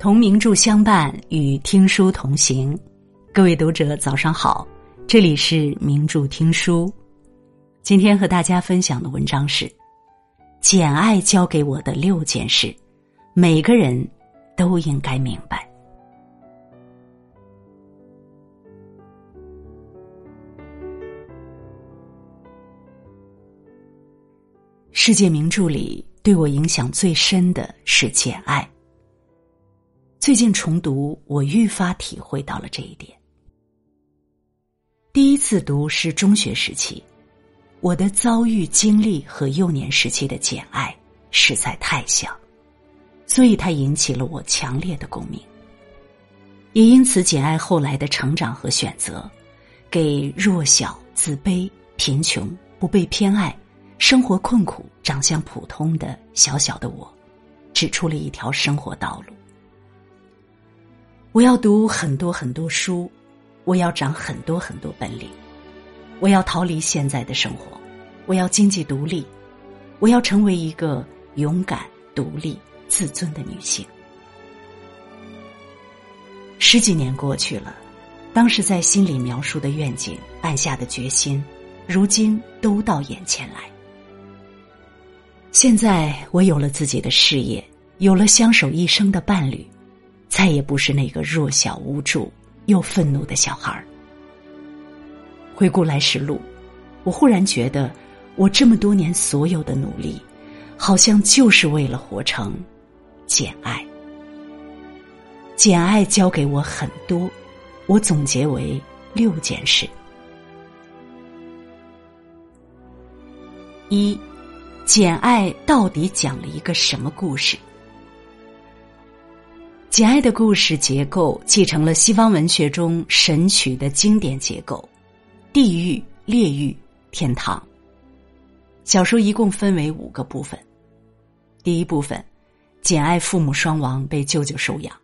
同名著相伴，与听书同行。各位读者，早上好！这里是名著听书。今天和大家分享的文章是《简爱教给我的六件事》，每个人都应该明白。世界名著里，对我影响最深的是《简爱》。最近重读，我愈发体会到了这一点。第一次读是中学时期，我的遭遇经历和幼年时期的《简爱》实在太像，所以它引起了我强烈的共鸣。也因此，《简爱》后来的成长和选择，给弱小、自卑、贫穷、不被偏爱、生活困苦、长相普通的小小的我，指出了一条生活道路。我要读很多很多书，我要长很多很多本领，我要逃离现在的生活，我要经济独立，我要成为一个勇敢、独立、自尊的女性。十几年过去了，当时在心里描述的愿景、暗下的决心，如今都到眼前来。现在我有了自己的事业，有了相守一生的伴侣。再也不是那个弱小无助又愤怒的小孩儿。回顾来时路，我忽然觉得，我这么多年所有的努力，好像就是为了活成《简爱》。《简爱》教给我很多，我总结为六件事：一，《简爱》到底讲了一个什么故事？《简爱》的故事结构继承了西方文学中神曲的经典结构：地狱、炼狱、天堂。小说一共分为五个部分。第一部分，简爱父母双亡，被舅舅收养。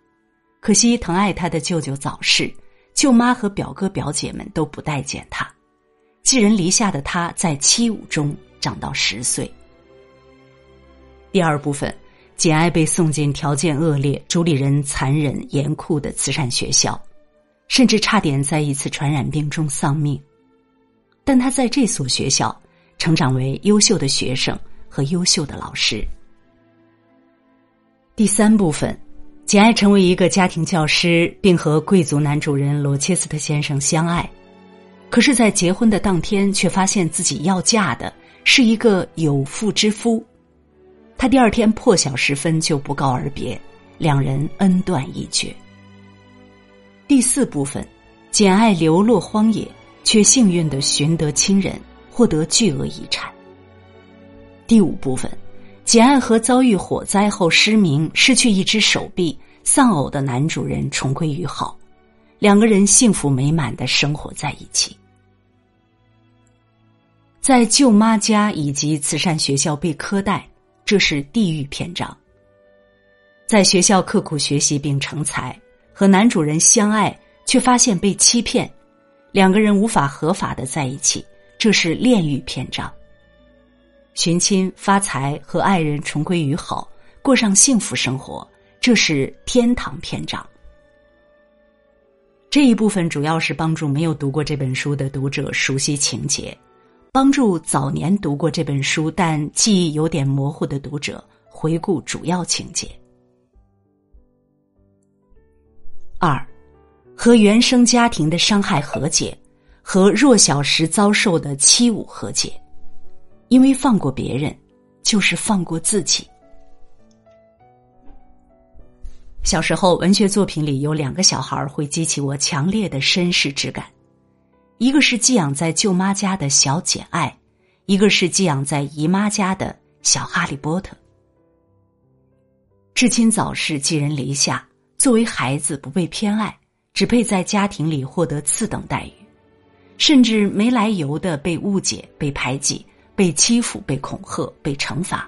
可惜疼爱他的舅舅早逝，舅妈和表哥表姐们都不待见他。寄人篱下的他在七五中长到十岁。第二部分。简爱被送进条件恶劣、主理人残忍严酷的慈善学校，甚至差点在一次传染病中丧命。但他在这所学校成长为优秀的学生和优秀的老师。第三部分，简爱成为一个家庭教师，并和贵族男主人罗切斯特先生相爱。可是，在结婚的当天，却发现自己要嫁的是一个有妇之夫。他第二天破晓时分就不告而别，两人恩断义绝。第四部分，简爱流落荒野，却幸运的寻得亲人，获得巨额遗产。第五部分，简爱和遭遇火灾后失明、失去一只手臂、丧偶的男主人重归于好，两个人幸福美满的生活在一起。在舅妈家以及慈善学校被苛待。这是地狱篇章。在学校刻苦学习并成才，和男主人相爱，却发现被欺骗，两个人无法合法的在一起。这是炼狱篇章。寻亲发财和爱人重归于好，过上幸福生活。这是天堂篇章。这一部分主要是帮助没有读过这本书的读者熟悉情节。帮助早年读过这本书但记忆有点模糊的读者回顾主要情节。二，和原生家庭的伤害和解，和弱小时遭受的欺侮和解，因为放过别人，就是放过自己。小时候，文学作品里有两个小孩会激起我强烈的身世之感。一个是寄养在舅妈家的小简爱，一个是寄养在姨妈家的小哈利波特。至亲早逝，寄人篱下，作为孩子不被偏爱，只配在家庭里获得次等待遇，甚至没来由的被误解、被排挤、被欺负、被恐吓、被惩罚，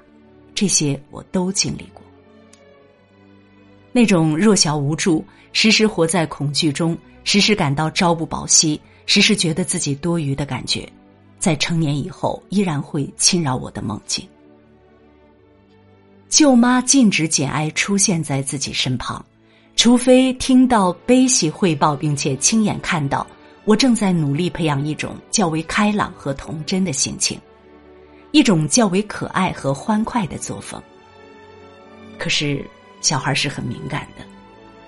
这些我都经历过。那种弱小无助，时时活在恐惧中，时时感到朝不保夕。时时觉得自己多余的感觉，在成年以后依然会侵扰我的梦境。舅妈禁止简爱出现在自己身旁，除非听到悲喜汇报，并且亲眼看到我正在努力培养一种较为开朗和童真的心情，一种较为可爱和欢快的作风。可是小孩是很敏感的，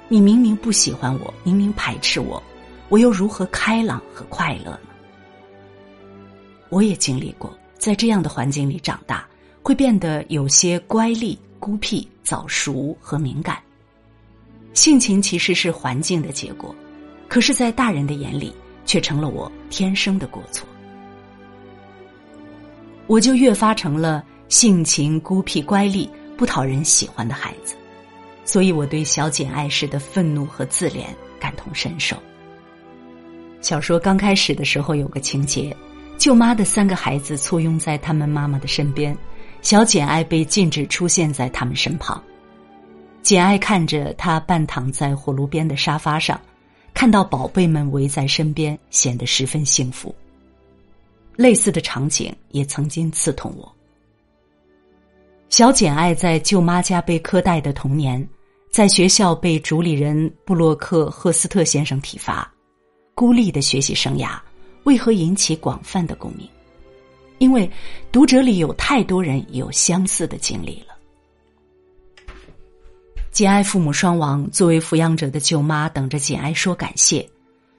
你明明不喜欢我，明明排斥我，我又如何开朗和快乐呢？我也经历过在这样的环境里长大，会变得有些乖戾、孤僻、早熟和敏感。性情其实是环境的结果，可是，在大人的眼里，却成了我天生的过错。我就越发成了性情孤僻、乖戾、不讨人喜欢的孩子，所以我对小简爱时的愤怒和自怜感同身受。小说刚开始的时候有个情节。舅妈的三个孩子簇拥在他们妈妈的身边，小简爱被禁止出现在他们身旁。简爱看着她半躺在火炉边的沙发上，看到宝贝们围在身边，显得十分幸福。类似的场景也曾经刺痛我。小简爱在舅妈家被苛待的童年，在学校被主理人布洛克赫斯特先生体罚，孤立的学习生涯。为何引起广泛的共鸣？因为读者里有太多人有相似的经历了。简爱父母双亡，作为抚养者的舅妈等着简爱说感谢；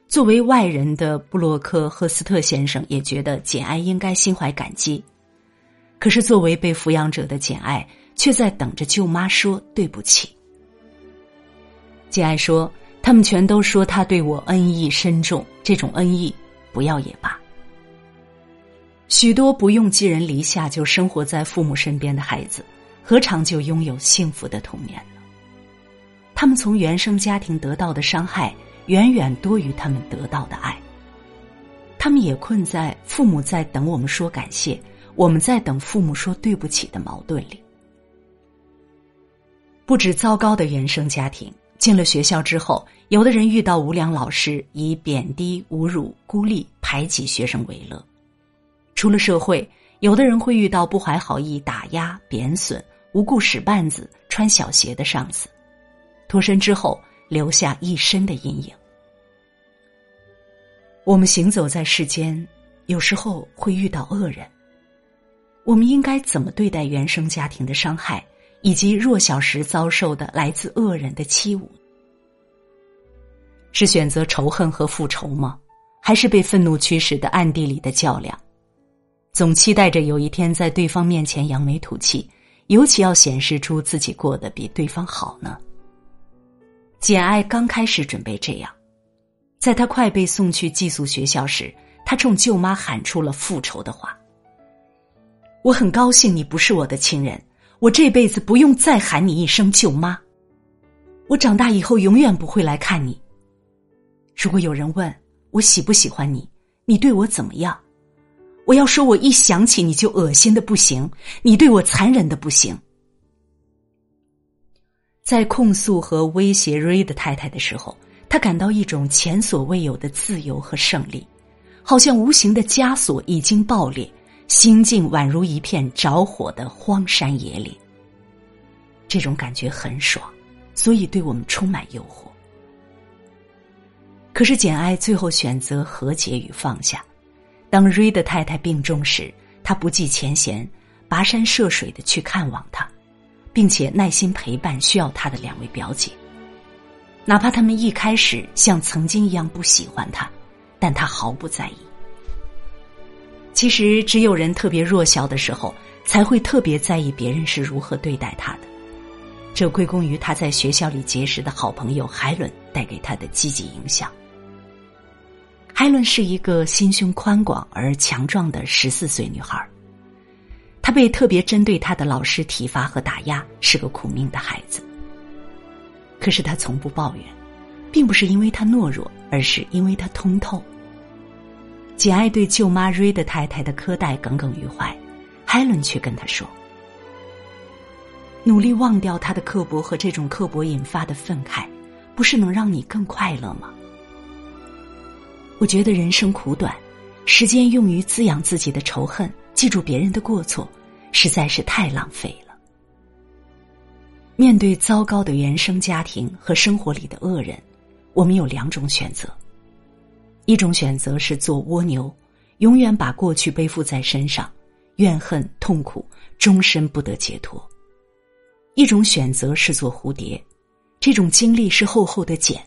作为外人的布洛克赫斯特先生也觉得简爱应该心怀感激。可是作为被抚养者的简爱，却在等着舅妈说对不起。简爱说：“他们全都说他对我恩义深重，这种恩义。”不要也罢。许多不用寄人篱下就生活在父母身边的孩子，何尝就拥有幸福的童年呢？他们从原生家庭得到的伤害，远远多于他们得到的爱。他们也困在父母在等我们说感谢，我们在等父母说对不起的矛盾里。不止糟糕的原生家庭。进了学校之后，有的人遇到无良老师，以贬低、侮辱、孤立、排挤学生为乐；出了社会，有的人会遇到不怀好意、打压、贬损、无故使绊子、穿小鞋的上司，脱身之后留下一身的阴影。我们行走在世间，有时候会遇到恶人，我们应该怎么对待原生家庭的伤害？以及弱小时遭受的来自恶人的欺侮，是选择仇恨和复仇吗？还是被愤怒驱使的暗地里的较量？总期待着有一天在对方面前扬眉吐气，尤其要显示出自己过得比对方好呢？简爱刚开始准备这样，在他快被送去寄宿学校时，他冲舅妈喊出了复仇的话：“我很高兴你不是我的亲人。”我这辈子不用再喊你一声舅妈，我长大以后永远不会来看你。如果有人问我喜不喜欢你，你对我怎么样，我要说，我一想起你就恶心的不行，你对我残忍的不行。在控诉和威胁瑞的太太的时候，他感到一种前所未有的自由和胜利，好像无形的枷锁已经爆裂。心境宛如一片着火的荒山野岭，这种感觉很爽，所以对我们充满诱惑。可是简爱最后选择和解与放下。当瑞的太太病重时，他不计前嫌，跋山涉水的去看望她，并且耐心陪伴需要他的两位表姐。哪怕他们一开始像曾经一样不喜欢他，但他毫不在意。其实，只有人特别弱小的时候，才会特别在意别人是如何对待他的。这归功于他在学校里结识的好朋友海伦带给他的积极影响。海伦是一个心胸宽广而强壮的十四岁女孩。她被特别针对她的老师体罚和打压，是个苦命的孩子。可是她从不抱怨，并不是因为她懦弱，而是因为她通透。简爱对舅妈瑞的太太的苛待耿耿于怀，海伦却跟她说：“努力忘掉他的刻薄和这种刻薄引发的愤慨，不是能让你更快乐吗？”我觉得人生苦短，时间用于滋养自己的仇恨，记住别人的过错，实在是太浪费了。面对糟糕的原生家庭和生活里的恶人，我们有两种选择：一种选择是做蜗牛，永远把过去背负在身上，怨恨痛苦，终身不得解脱；一种选择是做蝴蝶，这种经历是厚厚的茧，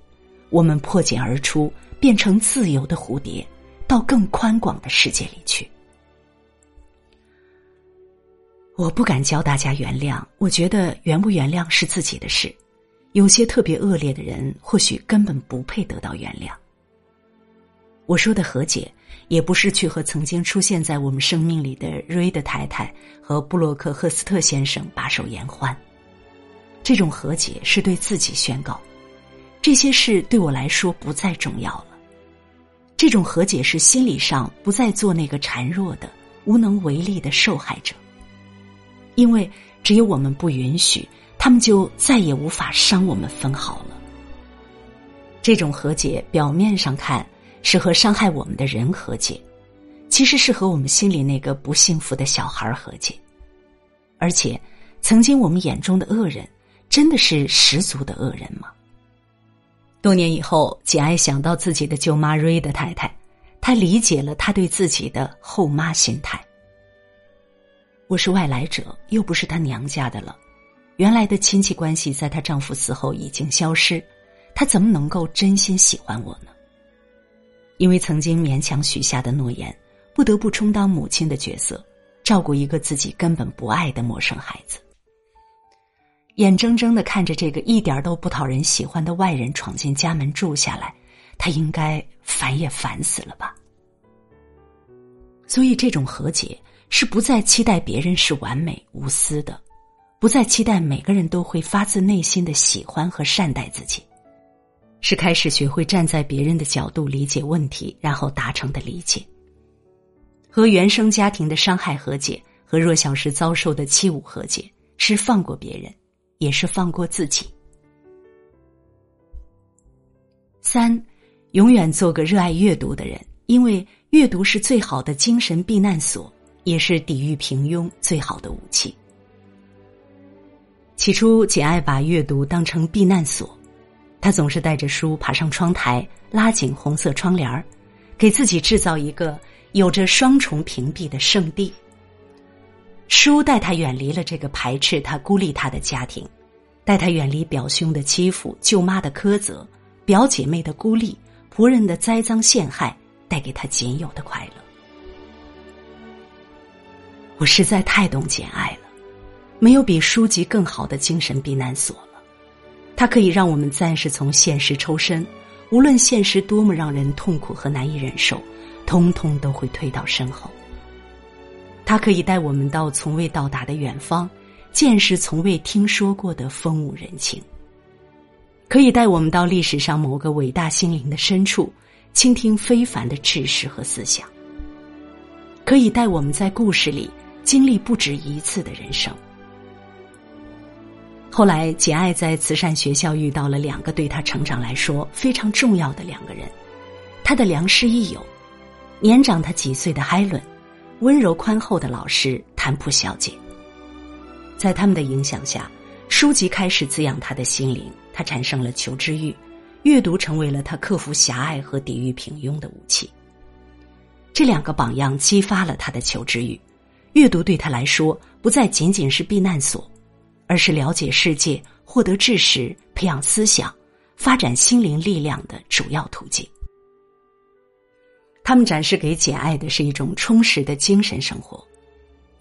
我们破茧而出，变成自由的蝴蝶，到更宽广的世界里去。我不敢教大家原谅，我觉得原不原谅是自己的事。有些特别恶劣的人，或许根本不配得到原谅。我说的和解，也不是去和曾经出现在我们生命里的瑞的太太和布洛克赫斯特先生把手言欢。这种和解是对自己宣告，这些事对我来说不再重要了。这种和解是心理上不再做那个孱弱的、无能为力的受害者。因为只有我们不允许，他们就再也无法伤我们分毫了。这种和解表面上看是和伤害我们的人和解，其实是和我们心里那个不幸福的小孩和解。而且，曾经我们眼中的恶人，真的是十足的恶人吗？多年以后，简爱想到自己的舅妈瑞的太太，她理解了她对自己的后妈心态。我是外来者，又不是她娘家的了。原来的亲戚关系在她丈夫死后已经消失，她怎么能够真心喜欢我呢？因为曾经勉强许下的诺言，不得不充当母亲的角色，照顾一个自己根本不爱的陌生孩子。眼睁睁的看着这个一点都不讨人喜欢的外人闯进家门住下来，他应该烦也烦死了吧？所以这种和解。是不再期待别人是完美无私的，不再期待每个人都会发自内心的喜欢和善待自己，是开始学会站在别人的角度理解问题，然后达成的理解。和原生家庭的伤害和解，和弱小时遭受的欺侮和解，是放过别人，也是放过自己。三，永远做个热爱阅读的人，因为阅读是最好的精神避难所。也是抵御平庸最好的武器。起初，简爱把阅读当成避难所，她总是带着书爬上窗台，拉紧红色窗帘儿，给自己制造一个有着双重屏蔽的圣地。书带她远离了这个排斥她、孤立她的家庭，带他远离表兄的欺负、舅妈的苛责、表姐妹的孤立、仆人的栽赃陷害，带给他仅有的快乐。我实在太懂简爱了，没有比书籍更好的精神避难所了。它可以让我们暂时从现实抽身，无论现实多么让人痛苦和难以忍受，通通都会推到身后。它可以带我们到从未到达的远方，见识从未听说过的风物人情。可以带我们到历史上某个伟大心灵的深处，倾听非凡的知识和思想。可以带我们在故事里。经历不止一次的人生。后来，简爱在慈善学校遇到了两个对她成长来说非常重要的两个人，她的良师益友，年长她几岁的海伦，温柔宽厚的老师谭普小姐。在他们的影响下，书籍开始滋养他的心灵，他产生了求知欲，阅读成为了他克服狭隘和抵御平庸的武器。这两个榜样激发了他的求知欲。阅读对他来说不再仅仅是避难所，而是了解世界、获得知识、培养思想、发展心灵力量的主要途径。他们展示给简爱的是一种充实的精神生活，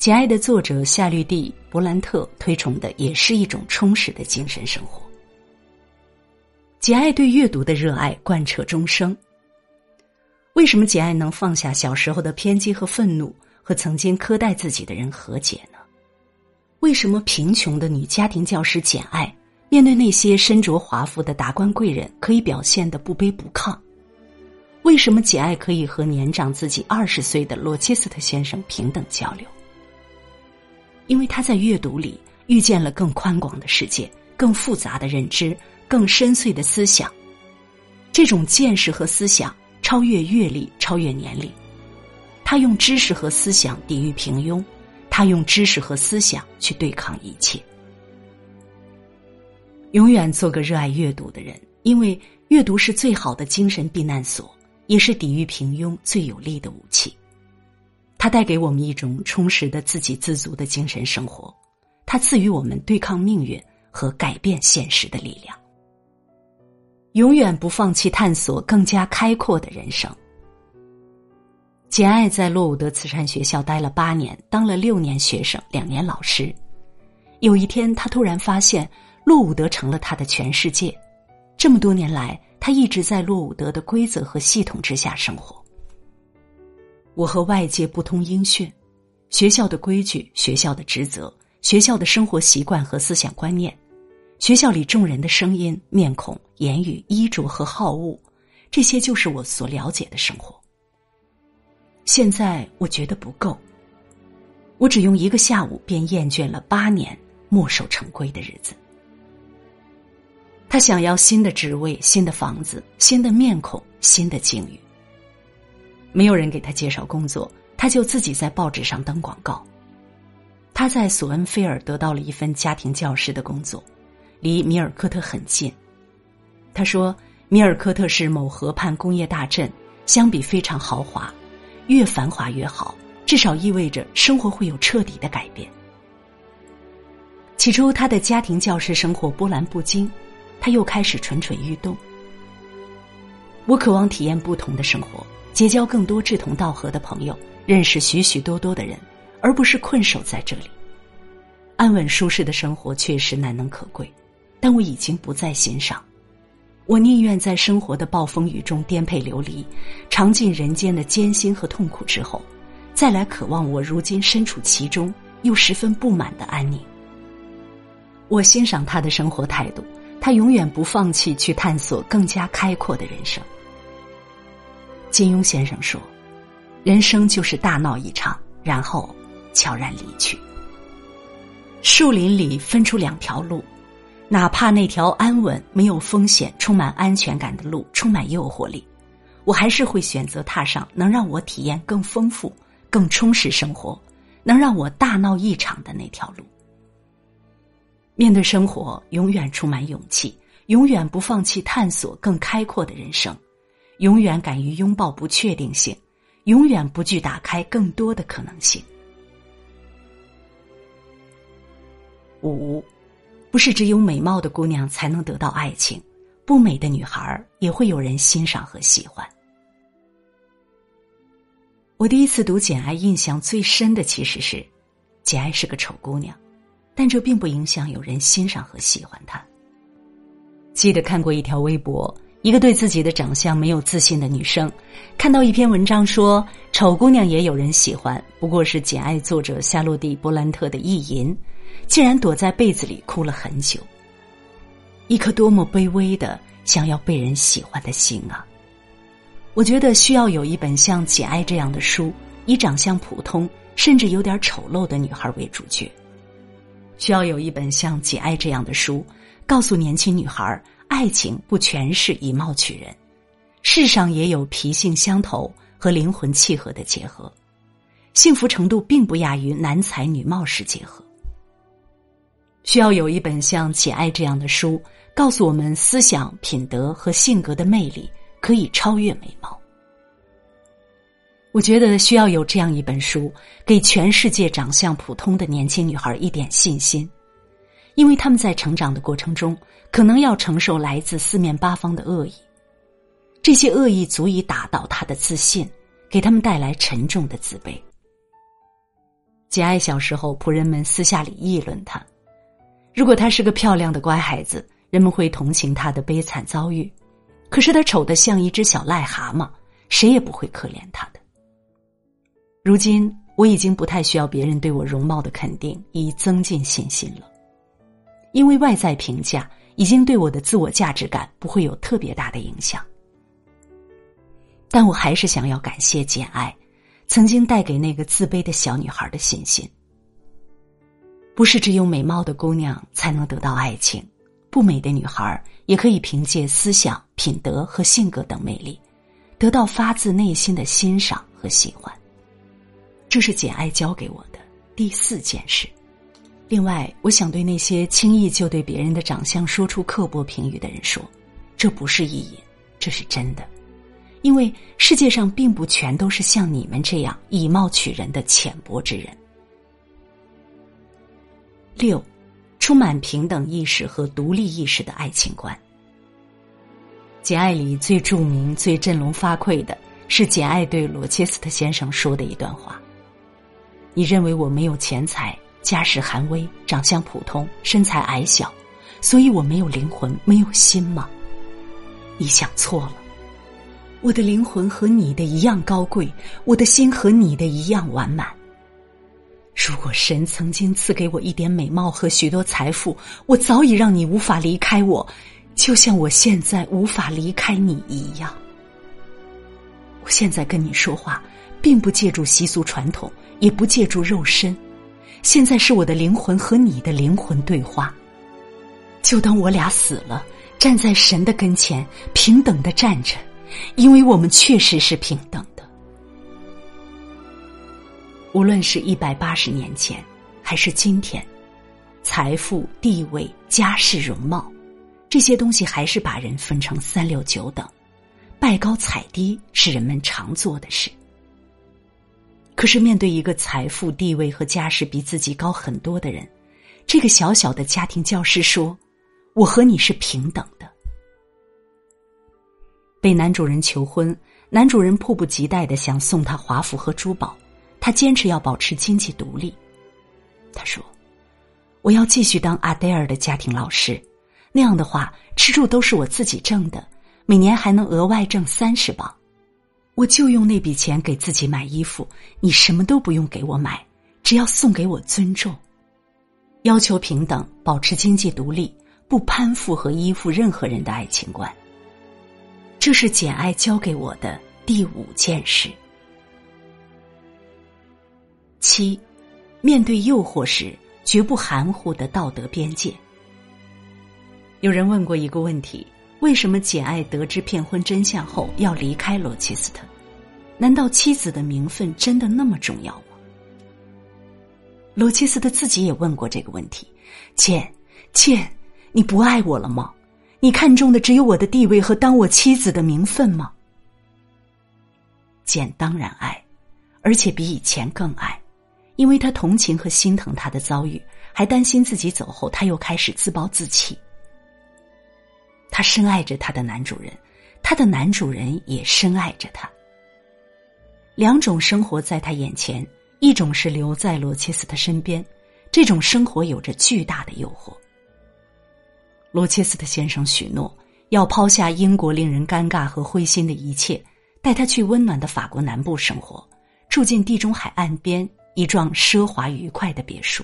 简爱的作者夏绿蒂·伯兰特推崇的也是一种充实的精神生活。简爱对阅读的热爱贯彻终生。为什么简爱能放下小时候的偏激和愤怒？和曾经苛待自己的人和解呢？为什么贫穷的女家庭教师简爱面对那些身着华服的达官贵人可以表现的不卑不亢？为什么简爱可以和年长自己二十岁的罗切斯特先生平等交流？因为他在阅读里遇见了更宽广的世界、更复杂的认知、更深邃的思想。这种见识和思想超越阅历，超越年龄。他用知识和思想抵御平庸，他用知识和思想去对抗一切。永远做个热爱阅读的人，因为阅读是最好的精神避难所，也是抵御平庸最有力的武器。它带给我们一种充实的、自给自足的精神生活，它赐予我们对抗命运和改变现实的力量。永远不放弃探索更加开阔的人生。简爱在洛伍德慈善学校待了八年，当了六年学生，两年老师。有一天，他突然发现洛伍德成了他的全世界。这么多年来，他一直在洛伍德的规则和系统之下生活。我和外界不通音讯，学校的规矩、学校的职责、学校的生活习惯和思想观念，学校里众人的声音、面孔、言语、衣着和好恶，这些就是我所了解的生活。现在我觉得不够。我只用一个下午便厌倦了八年墨守成规的日子。他想要新的职位、新的房子、新的面孔、新的境遇。没有人给他介绍工作，他就自己在报纸上登广告。他在索恩菲尔得到了一份家庭教师的工作，离米尔科特很近。他说：“米尔科特是某河畔工业大镇，相比非常豪华。”越繁华越好，至少意味着生活会有彻底的改变。起初，他的家庭教师生活波澜不惊，他又开始蠢蠢欲动。我渴望体验不同的生活，结交更多志同道合的朋友，认识许许多多的人，而不是困守在这里。安稳舒适的生活确实难能可贵，但我已经不再欣赏。我宁愿在生活的暴风雨中颠沛流离，尝尽人间的艰辛和痛苦之后，再来渴望我如今身处其中又十分不满的安宁。我欣赏他的生活态度，他永远不放弃去探索更加开阔的人生。金庸先生说：“人生就是大闹一场，然后悄然离去。”树林里分出两条路。哪怕那条安稳、没有风险、充满安全感的路充满诱惑力，我还是会选择踏上能让我体验更丰富、更充实生活、能让我大闹一场的那条路。面对生活，永远充满勇气，永远不放弃探索更开阔的人生，永远敢于拥抱不确定性，永远不惧打开更多的可能性。五。不是只有美貌的姑娘才能得到爱情，不美的女孩也会有人欣赏和喜欢。我第一次读《简爱》，印象最深的其实是，简爱是个丑姑娘，但这并不影响有人欣赏和喜欢她。记得看过一条微博，一个对自己的长相没有自信的女生，看到一篇文章说，丑姑娘也有人喜欢，不过是《简爱》作者夏洛蒂·波兰特的意淫。竟然躲在被子里哭了很久。一颗多么卑微的想要被人喜欢的心啊！我觉得需要有一本像《简爱》这样的书，以长相普通甚至有点丑陋的女孩为主角。需要有一本像《简爱》这样的书，告诉年轻女孩，爱情不全是以貌取人，世上也有脾性相投和灵魂契合的结合，幸福程度并不亚于男才女貌式结合。需要有一本像《简爱》这样的书，告诉我们思想品德和性格的魅力可以超越美貌。我觉得需要有这样一本书，给全世界长相普通的年轻女孩一点信心，因为他们在成长的过程中，可能要承受来自四面八方的恶意，这些恶意足以打倒他的自信，给他们带来沉重的自卑。简爱小时候，仆人们私下里议论她。如果她是个漂亮的乖孩子，人们会同情她的悲惨遭遇；可是她丑得像一只小癞蛤蟆，谁也不会可怜她的。如今我已经不太需要别人对我容貌的肯定以增进信心了，因为外在评价已经对我的自我价值感不会有特别大的影响。但我还是想要感谢简爱，曾经带给那个自卑的小女孩的信心。不是只有美貌的姑娘才能得到爱情，不美的女孩也可以凭借思想、品德和性格等魅力，得到发自内心的欣赏和喜欢。这是简爱教给我的第四件事。另外，我想对那些轻易就对别人的长相说出刻薄评语的人说，这不是意淫，这是真的。因为世界上并不全都是像你们这样以貌取人的浅薄之人。六，充满平等意识和独立意识的爱情观。《简爱》里最著名、最振聋发聩的是简爱对罗切斯特先生说的一段话：“你认为我没有钱财？”家世寒微，长相普通，身材矮小，所以我没有灵魂，没有心吗？你想错了，我的灵魂和你的一样高贵，我的心和你的一样完满。如果神曾经赐给我一点美貌和许多财富，我早已让你无法离开我，就像我现在无法离开你一样。我现在跟你说话，并不借助习俗传统，也不借助肉身。现在是我的灵魂和你的灵魂对话。就当我俩死了，站在神的跟前，平等的站着，因为我们确实是平等的。无论是一百八十年前，还是今天，财富、地位、家世、容貌，这些东西还是把人分成三六九等，拜高踩低是人们常做的事。可是，面对一个财富、地位和家世比自己高很多的人，这个小小的家庭教师说：“我和你是平等的。”被男主人求婚，男主人迫不及待的想送她华服和珠宝，他坚持要保持经济独立。他说：“我要继续当阿黛尔的家庭老师，那样的话，吃住都是我自己挣的，每年还能额外挣三十磅。”我就用那笔钱给自己买衣服，你什么都不用给我买，只要送给我尊重，要求平等，保持经济独立，不攀附和依附任何人的爱情观。这是简爱教给我的第五件事。七，面对诱惑时绝不含糊的道德边界。有人问过一个问题。为什么简爱得知骗婚真相后要离开罗切斯特？难道妻子的名分真的那么重要吗？罗切斯特自己也问过这个问题：“简，简，你不爱我了吗？你看中的只有我的地位和当我妻子的名分吗？”简当然爱，而且比以前更爱，因为他同情和心疼他的遭遇，还担心自己走后他又开始自暴自弃。他深爱着他的男主人，他的男主人也深爱着他。两种生活在他眼前，一种是留在罗切斯特身边，这种生活有着巨大的诱惑。罗切斯特先生许诺要抛下英国令人尴尬和灰心的一切，带他去温暖的法国南部生活，住进地中海岸边一幢奢华愉快的别墅。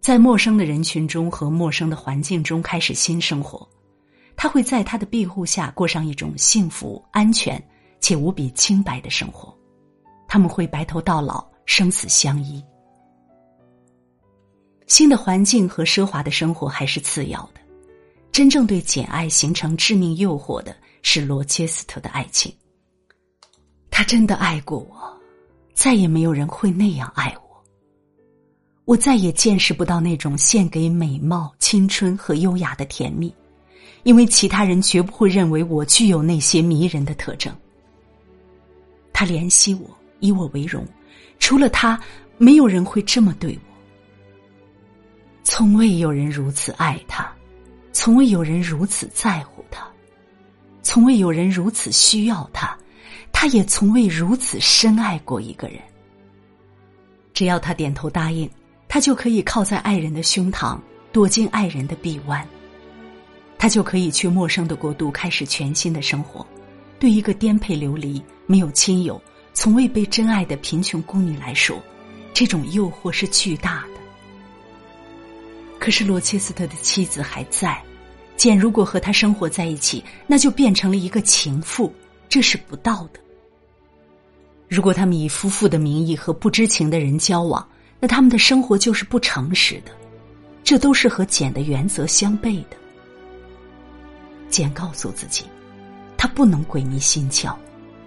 在陌生的人群中和陌生的环境中开始新生活，他会在他的庇护下过上一种幸福、安全且无比清白的生活。他们会白头到老，生死相依。新的环境和奢华的生活还是次要的，真正对简爱形成致命诱惑的是罗切斯特的爱情。他真的爱过我，再也没有人会那样爱我。我再也见识不到那种献给美貌、青春和优雅的甜蜜，因为其他人绝不会认为我具有那些迷人的特征。他怜惜我，以我为荣，除了他，没有人会这么对我。从未有人如此爱他，从未有人如此在乎他，从未有人如此需要他，他也从未如此深爱过一个人。只要他点头答应。他就可以靠在爱人的胸膛，躲进爱人的臂弯。他就可以去陌生的国度开始全新的生活。对一个颠沛流离、没有亲友、从未被真爱的贫穷孤女来说，这种诱惑是巨大的。可是罗切斯特的妻子还在，简如果和他生活在一起，那就变成了一个情妇，这是不道德。如果他们以夫妇的名义和不知情的人交往，那他们的生活就是不诚实的，这都是和简的原则相悖的。简告诉自己，他不能鬼迷心窍，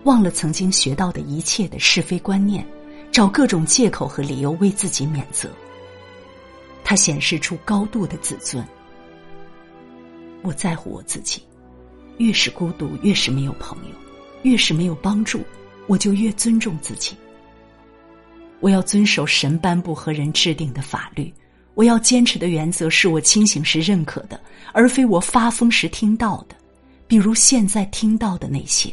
忘了曾经学到的一切的是非观念，找各种借口和理由为自己免责。他显示出高度的自尊。我在乎我自己，越是孤独，越是没有朋友，越是没有帮助，我就越尊重自己。我要遵守神颁布和人制定的法律，我要坚持的原则是我清醒时认可的，而非我发疯时听到的，比如现在听到的那些。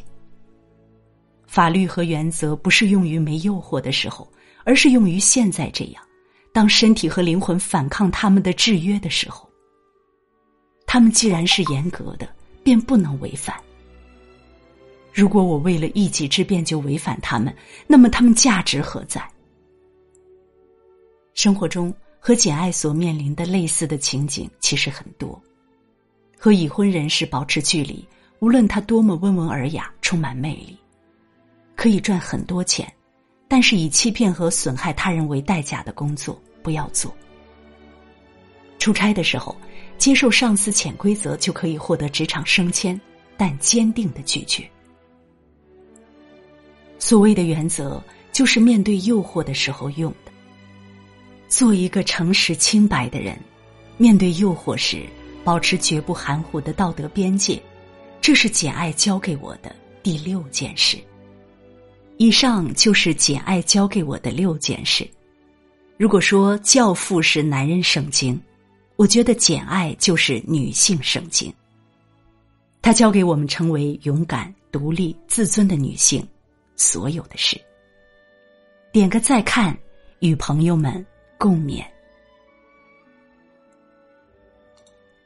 法律和原则不是用于没诱惑的时候，而是用于现在这样，当身体和灵魂反抗他们的制约的时候。他们既然是严格的，便不能违反。如果我为了一己之便就违反他们，那么他们价值何在？生活中和简爱所面临的类似的情景其实很多：和已婚人士保持距离，无论他多么温文尔雅、充满魅力，可以赚很多钱，但是以欺骗和损害他人为代价的工作不要做。出差的时候。接受上司潜规则就可以获得职场升迁，但坚定的拒绝。所谓的原则，就是面对诱惑的时候用的。做一个诚实清白的人，面对诱惑时保持绝不含糊的道德边界，这是简爱教给我的第六件事。以上就是简爱教给我的六件事。如果说教父是男人圣经。我觉得《简爱》就是女性圣经。它教给我们成为勇敢、独立、自尊的女性，所有的事。点个再看，与朋友们共勉。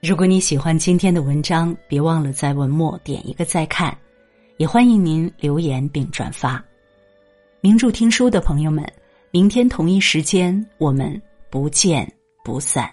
如果你喜欢今天的文章，别忘了在文末点一个再看，也欢迎您留言并转发。名著听书的朋友们，明天同一时间我们不见不散。